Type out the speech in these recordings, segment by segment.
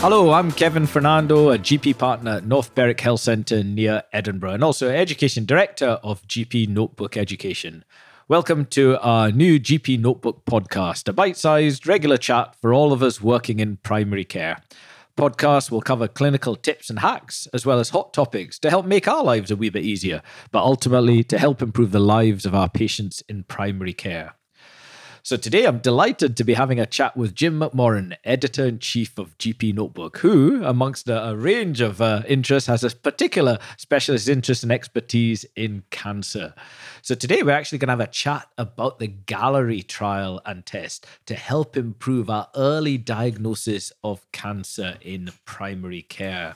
Hello, I'm Kevin Fernando, a GP partner at North Berwick Health Centre near Edinburgh, and also Education Director of GP Notebook Education. Welcome to our new GP Notebook podcast, a bite sized regular chat for all of us working in primary care. Podcast will cover clinical tips and hacks, as well as hot topics to help make our lives a wee bit easier, but ultimately to help improve the lives of our patients in primary care. So today I'm delighted to be having a chat with Jim McMorran, editor in chief of GP Notebook, who, amongst a, a range of uh, interests, has a particular specialist interest and expertise in cancer. So today we're actually going to have a chat about the Galleri trial and test to help improve our early diagnosis of cancer in primary care.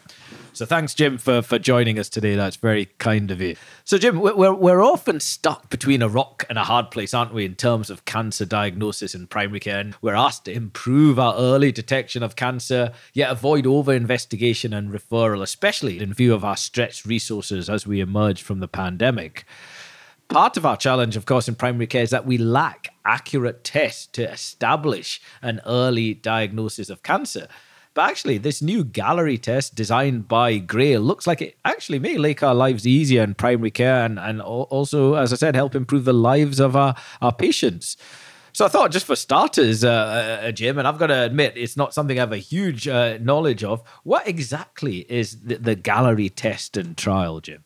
So thanks, Jim, for, for joining us today. That's very kind of you. So, Jim, we're, we're often stuck between a rock and a hard place, aren't we, in terms of cancer diagnosis? Diagnosis in primary care. And we're asked to improve our early detection of cancer, yet avoid over investigation and referral, especially in view of our stretched resources as we emerge from the pandemic. Part of our challenge, of course, in primary care is that we lack accurate tests to establish an early diagnosis of cancer. But actually, this new Galleri test designed by Grail looks like it actually may make our lives easier in primary care and, and also, as I said, help improve the lives of our, our patients. So I thought, just for starters, uh, uh, uh, Jim, and I've got to admit, it's not something I have a huge uh, knowledge of. What exactly is the, the Galleri test and trial, Jim?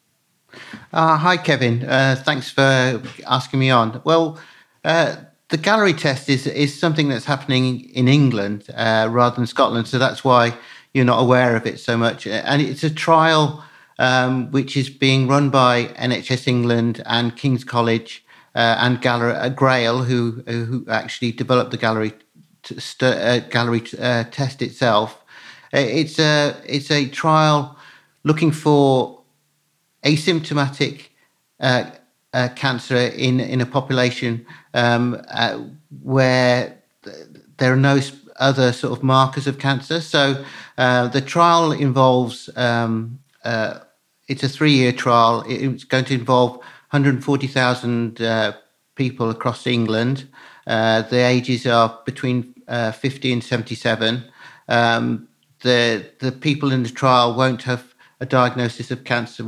Uh, hi, Kevin. Uh, thanks for asking me on. Well, the Galleri test is is something that's happening in England rather than Scotland, so that's why you're not aware of it so much. And it's a trial um, which is being run by NHS England and King's College uh, and Galleri, uh, Grail, who who actually developed the Galleri st- uh, Galleri uh, test itself. Uh, it's a it's a trial looking for asymptomatic uh, cancer in in a population um, where there are no other sort of markers of cancer. So the trial involves um, it's a three year trial. It's going to involve 140,000 uh, people across England. Uh, the ages are between uh, 50 and 77. Um, the the people in the trial won't have a diagnosis of cancer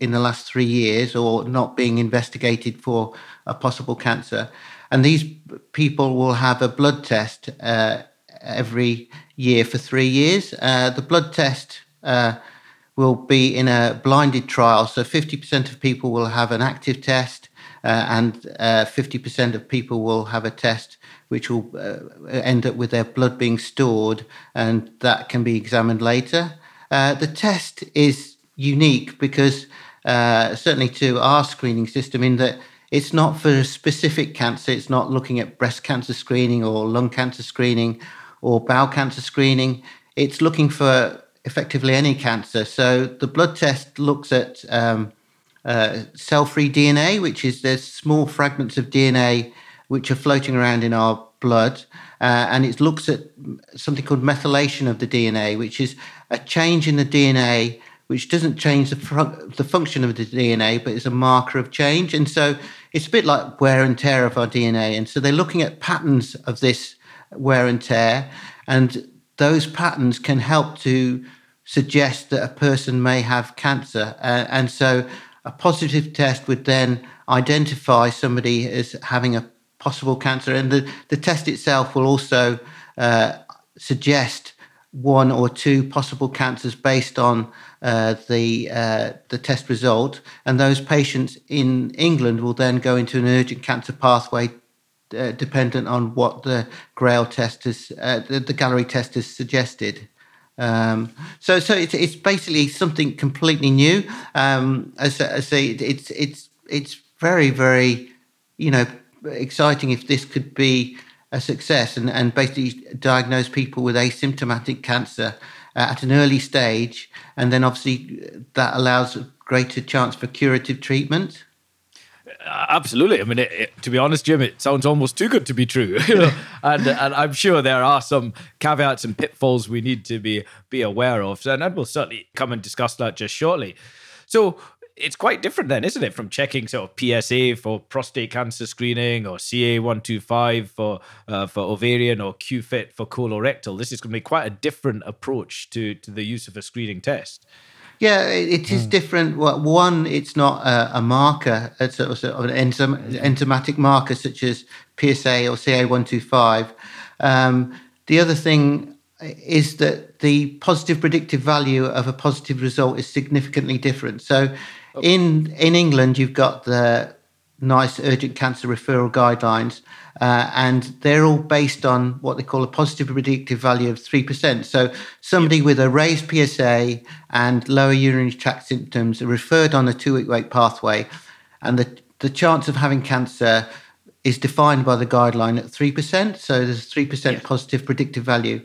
in the last three years or not being investigated for a possible cancer. And these people will have a blood test uh, every year for three years. Uh, the blood test uh, will be in a blinded trial. So 50% of people will have an active test, uh, and uh, 50% of people will have a test which will uh, end up with their blood being stored, and that can be examined later. Uh, the test is unique because, uh, certainly to our screening system, in that it's not for a specific cancer, it's not looking at breast cancer screening or lung cancer screening or bowel cancer screening. It's looking for effectively any cancer. So the blood test looks at um, uh, cell-free DNA, which is there's small fragments of DNA which are floating around in our blood, uh, and it looks at something called methylation of the DNA, which is a change in the DNA which doesn't change the, the function of the DNA, but is a marker of change. And so it's a bit like wear and tear of our DNA. And so they're looking at patterns of this wear and tear, and those patterns can help to suggest that a person may have cancer. Uh, and so a positive test would then identify somebody as having a possible cancer. And the, the test itself will also uh, suggest one or two possible cancers based on uh, the uh, the test result, and those patients in England will then go into an urgent cancer pathway, uh, dependent on what the Grail test has, uh, the, the Galleri test has suggested. Um, so, so it's, it's basically something completely new. Um, as I say, it's it's it's very very, you know, exciting if this could be a success and and basically diagnose people with asymptomatic cancer at an early stage, and then obviously that allows a greater chance for curative treatment. Uh, absolutely. I mean, it, it, to be honest, Jim, it sounds almost too good to be true. And and I'm sure there are some caveats and pitfalls we need to be be aware of, and we'll certainly come and discuss that just shortly. So, it's quite different then, isn't it, from checking sort of PSA for prostate cancer screening or CA125 for uh, for ovarian or QFIT for colorectal. This is going to be quite a different approach to to the use of a screening test. Yeah, it is mm. different. Well, one, it's not a, a marker, it's a, sort of an enzym, enzymatic marker such as PSA or CA125. Um, the other thing is that the positive predictive value of a positive result is significantly different. So, in in England, you've got the NICE urgent cancer referral guidelines, uh, and they're all based on what they call a positive predictive value of 3%. So somebody with a raised PSA and lower urinary tract symptoms are referred on a two week wait pathway, and the, the chance of having cancer is defined by the guideline at 3%. So there's a 3% yeah. positive predictive value.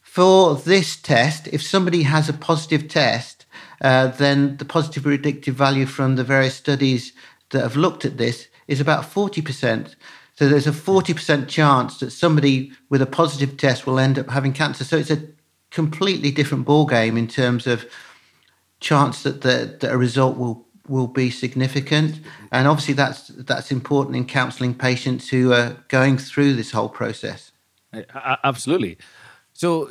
For this test, if somebody has a positive test, uh, then the positive predictive value from the various studies that have looked at this is about 40%. So there's a 40% chance that somebody with a positive test will end up having cancer. So it's a completely different ball game in terms of chance that, the, that a result will will be significant and obviously that's that's important in counseling patients who are going through this whole process absolutely so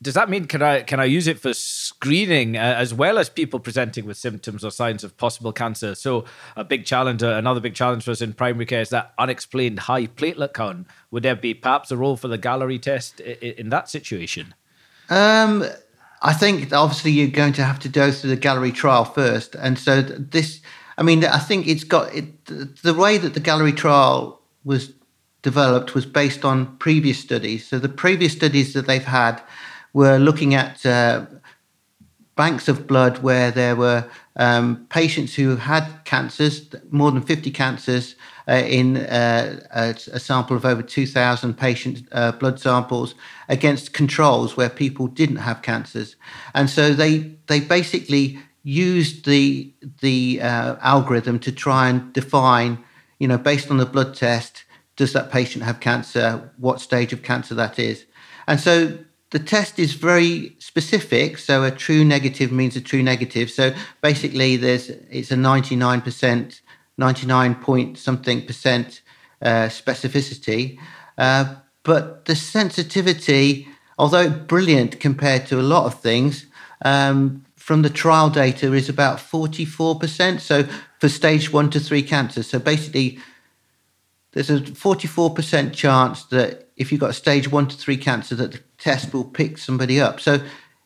does that mean can I can I use it for screening uh, as well as people presenting with symptoms or signs of possible cancer? So a big challenge, uh, another big challenge for us in primary care is that unexplained high platelet count. Would there be perhaps a role for the Galleri test in, in that situation? Um, I think obviously you're going to have to go through the Galleri trial first, and so this. I mean, I think it's got it, the way that the Galleri trial was developed was based on previous studies. So the previous studies that they've had were looking at uh, banks of blood where there were um, patients who had cancers, more than 50 cancers, uh, in uh, a, a, sample of over 2,000 patient uh, blood samples against controls where people didn't have cancers. And so they, they basically used the, the uh, algorithm to try and define, you know, based on the blood test, does that patient have cancer? What stage of cancer that is? And so the test is very specific. So a true negative means a true negative. So basically, there's it's a 99%, 99 point something percent uh, specificity. Uh, but the sensitivity, although brilliant compared to a lot of things, um, from the trial data is about 44%. So for stage one to three cancer. So basically, there's a 44% chance that if you've got stage one to three cancer, that the test will pick somebody up. So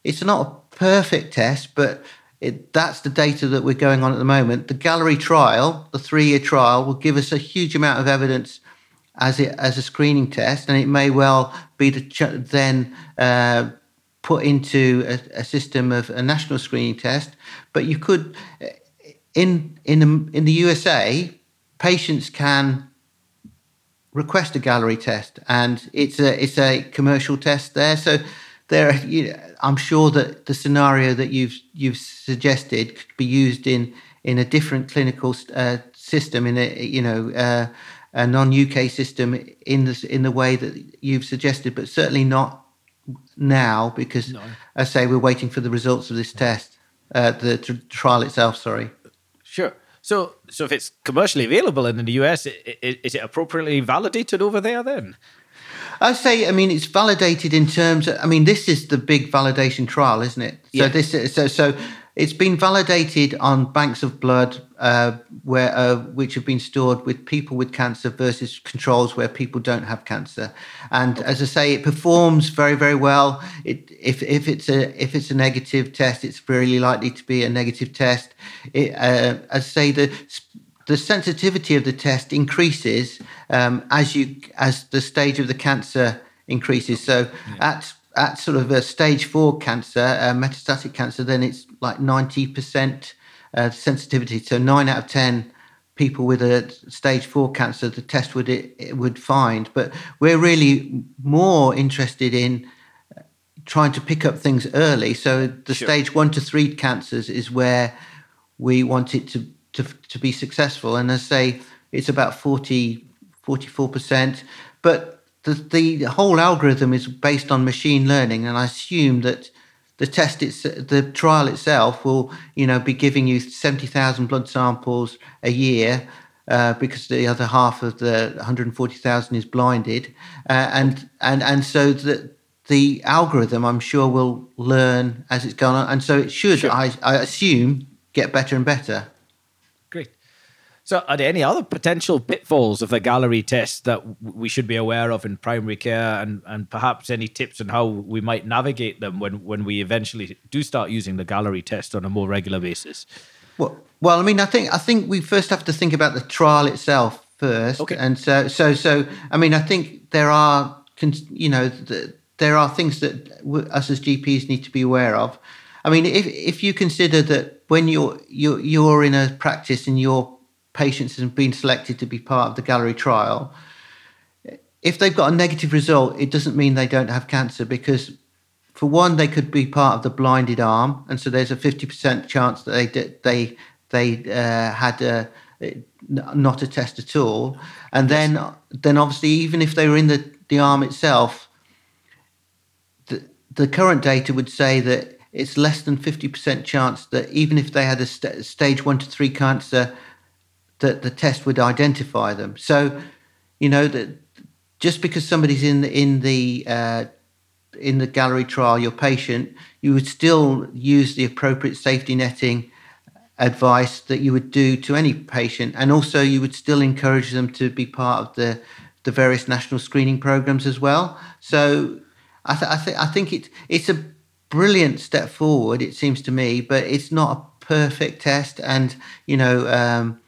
it's not a perfect test, but it, that's the data that we're going on at the moment. The Galleri trial, the three-year trial, will give us a huge amount of evidence as it as a screening test, and it may well be the ch- then uh, put into a, a, system of a national screening test. But you could, in in the, in the USA, patients can request a Galleri test, and it's a it's a commercial test there. So there, you know, I'm sure that the scenario that you've you've suggested could be used in in a different clinical uh, system, in a you know uh, a non UK system in the in the way that you've suggested, but certainly not now because, no. I say, we're waiting for the results of this test, uh, the t- trial itself. Sorry. Sure. So, so if it's commercially available in the US, is it appropriately validated over there then? I say, I mean, it's validated in terms. Of, I mean, this is the big validation trial, isn't it? So yeah. this, so so it's been validated on banks of blood uh, where uh, which have been stored with people with cancer versus controls where people don't have cancer. And as I say, it performs very very well. It, if if it's a if it's a negative test, it's very likely to be a negative test. It, uh, as I say, the the sensitivity of the test increases um, as you as the stage of the cancer increases. So yeah. at at sort of a stage four cancer, uh, metastatic cancer, then it's like 90% uh, sensitivity. So nine out of 10 people with a stage four cancer, the test would it, it would find. But we're really more interested in trying to pick up things early. So the sure. stage one to three cancers is where we want it to, to, to be successful. And I say it's about 40, 44%. But the, the whole algorithm is based on machine learning, and I assume that the test it's the trial itself will you know be giving you 70,000 blood samples a year uh, because the other half of the 140,000 is blinded. Uh, and and and so the the algorithm I'm sure will learn as it's going on. And so it should sure. I, I assume get better and better so, are there any other potential pitfalls of the Galleri test that we should be aware of in primary care, and, and perhaps any tips on how we might navigate them when, when we eventually do start using the Galleri test on a more regular basis? Well, well, I mean, I think I think we first have to think about the trial itself first, okay. and so so so. I mean, I think there are you know there are things that us as GPs need to be aware of. I mean, if if you consider that when you're you're you're in a practice and you're patients have been selected to be part of the Galleri trial, if they've got a negative result, it doesn't mean they don't have cancer because, for one, they could be part of the blinded arm, and so there's a fifty percent chance that they they they uh, had a, not a test at all, and then then obviously even if they were in the the arm itself, the the current data would say that it's less than 50% chance that even if they had a st- stage one to three cancer that the test would identify them. So, you know that just because somebody's in the, in the uh, in the Galleri trial, your patient, you would still use the appropriate safety netting advice that you would do to any patient, and also you would still encourage them to be part of the the various national screening programs as well. So, I, th- I, th- I think it it's a brilliant step forward. It seems to me, but it's not a perfect test, and you know. Um,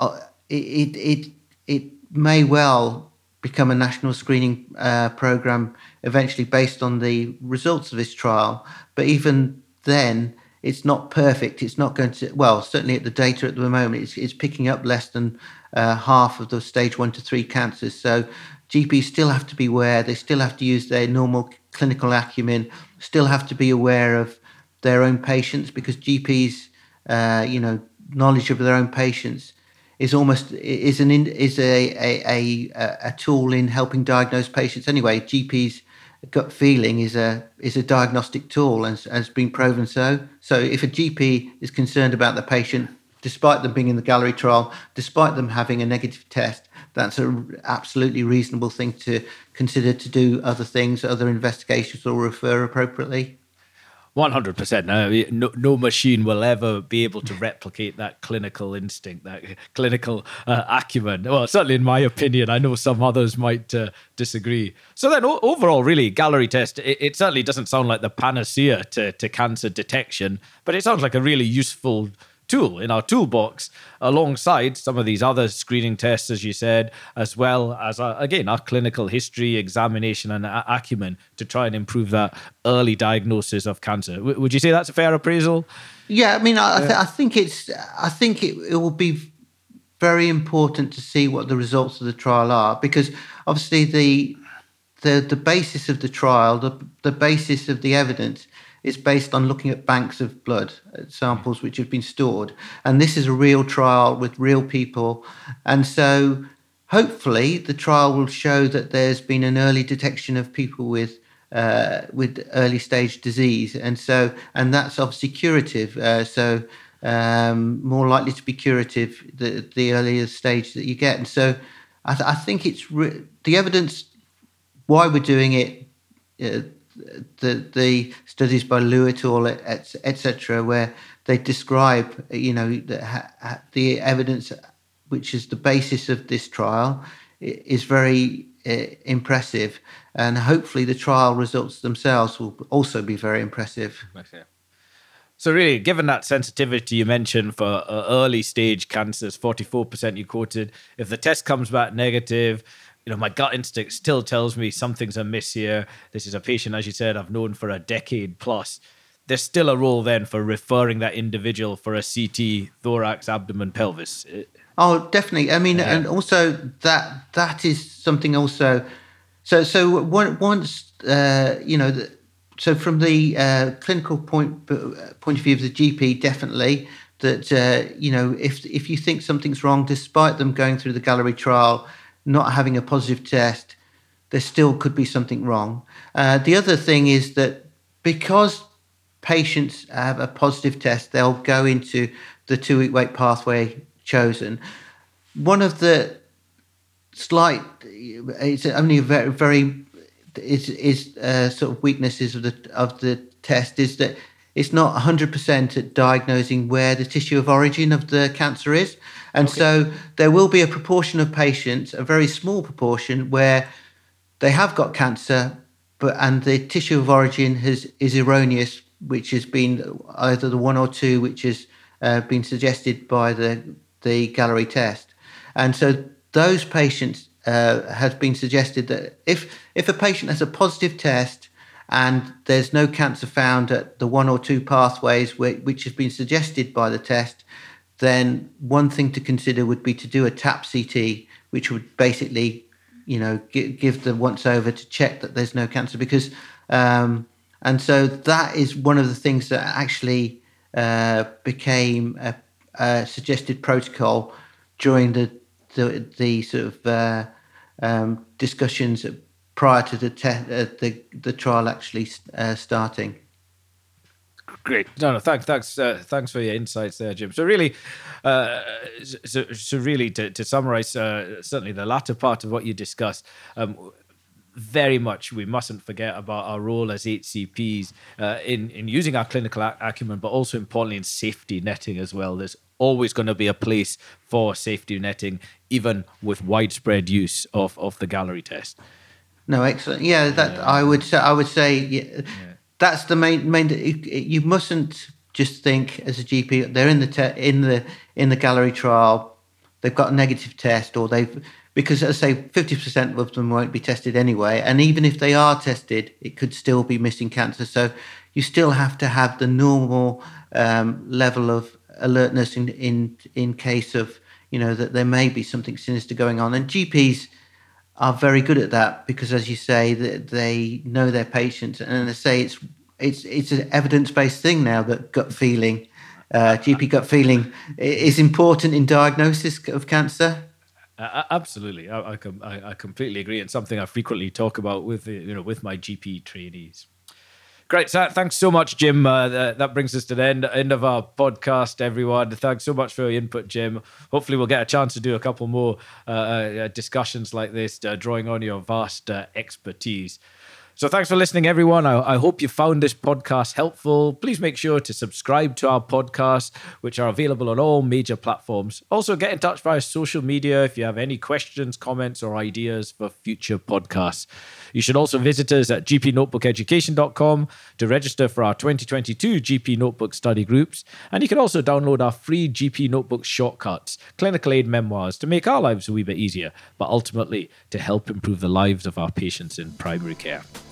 uh, it, it, it may well become a national screening uh, program eventually based on the results of this trial. But even then, it's not perfect. It's not going to, well, certainly at the data at the moment, it's, it's picking up less than uh, half of the stage one to three cancers. So GPs still have to be aware, they still have to use their normal clinical acumen, still have to be aware of their own patients because GPs, uh, you know, knowledge of their own patients is almost is an is a, a, a, a tool in helping diagnose patients anyway. GP's gut feeling is a is a diagnostic tool and has been proven so. So if a GP is concerned about the patient, despite them being in the Galleri trial, despite them having a negative test, that's an absolutely reasonable thing to consider to do other things, other investigations, or refer appropriately. One hundred percent. No, no machine will ever be able to replicate that clinical instinct, that clinical uh, acumen. Well, certainly in my opinion, I know some others might uh, disagree. So then, o- overall, really, Galleri test. It, it, certainly doesn't sound like the panacea to, to cancer detection, but it sounds like a really useful tool in our toolbox alongside some of these other screening tests, as you said, as well as, our, uh, again, our clinical history, examination, and acumen to try and improve that early diagnosis of cancer. W- would you say that's a fair appraisal? Yeah, I mean, I, th- I think it's, I think it, it will be very important to see what the results of the trial are because obviously the the the basis of the trial, the the basis of the evidence is based on looking at banks of blood samples which have been stored. And this is a real trial with real people. And so hopefully the trial will show that there's been an early detection of people with uh, with early stage disease. And so and that's obviously curative. Uh, so um, more likely to be curative the, the earlier stage that you get. And so I, th- I think it's re- the evidence why we're doing it. Uh, the the studies by Liu et al. etc., where they describe you know the, the evidence which is the basis of this trial is very uh, impressive, and hopefully the trial results themselves will also be very impressive. So, really, given that sensitivity you mentioned for uh, early stage cancers, 44% you quoted, if the test comes back negative, you know, my gut instinct still tells me something's amiss here. This is a patient, as you said, I've known for a decade plus. There's still a role then for referring that individual for a CT, thorax, abdomen, pelvis. Oh, definitely. I mean, yeah. and also that that is something also. So, so once uh, you know, so from the uh, clinical point point of view of the GP, definitely that uh, you know, if if you think something's wrong, despite them going through the Galleri trial not having a positive test, there still could be something wrong. Uh, the other thing is that because patients have a positive test, they'll go into the two week wait pathway chosen. One of the slight, it's only a very, very is is uh, sort of weaknesses of the of the test is that it's not 100% at diagnosing where the tissue of origin of the cancer is. And okay. so there will be a proportion of patients, a very small proportion, where they have got cancer, but and the tissue of origin has is erroneous, which has been either the one or two which has uh, been suggested by the the Galleri test. And so those patients uh, has been suggested that if if a patient has a positive test and there's no cancer found at the one or two pathways which, which has been suggested by the test, then one thing to consider would be to do a TAP CT, which would basically, you know, give, give the once over to check that there's no cancer because, um, and so that is one of the things that actually uh, became a, a, suggested protocol during the the, the sort of uh, um, discussions prior to the, te- uh, the the trial actually uh, starting. Great. No, no. Thanks, thanks, uh, thanks for your insights there, Jim. So really, uh, so, so really, to, to summarize, uh, certainly the latter part of what you discussed. Um, very much, we mustn't forget about our role as HCPs uh, in in using our clinical acumen, but also importantly in safety netting as well. There's always going to be a place for safety netting, even with widespread use of of the Galleri test. No, excellent. Yeah, that yeah. I would say. I would say yeah, yeah. That's the main main. You mustn't just think as a GP they're in the te- in the in the Galleri trial. They've got a negative test, or they've because as I say fifty percent of them won't be tested anyway, and even if they are tested, it could still be missing cancer. So you still have to have the normal um, level of alertness in in in case of you know that there may be something sinister going on, and GPs are very good at that because, as you say, that they know their patients, and they say it's it's it's an evidence based thing now that gut feeling, uh, GP gut feeling, is important in diagnosis of cancer. Uh, absolutely, I, I, I completely agree, and something I frequently talk about with you know with my GP trainees. Great. So thanks so much, Jim. Uh, that brings us to the end, end of our podcast, everyone. Thanks so much for your input, Jim. Hopefully, we'll get a chance to do a couple more uh, uh, discussions like this, uh, drawing on your vast uh, expertise. So thanks for listening, everyone. I, I, hope you found this podcast helpful. Please make sure to subscribe to our podcasts, which are available on all major platforms. Also, get in touch via social media if you have any questions, comments, or ideas for future podcasts. You should also visit us at gpnotebookeducation.com to register for our 2022 GP Notebook study groups. And you can also download our free GP Notebook shortcuts, clinical aid memoirs to make our lives a wee bit easier, but ultimately to help improve the lives of our patients in primary care.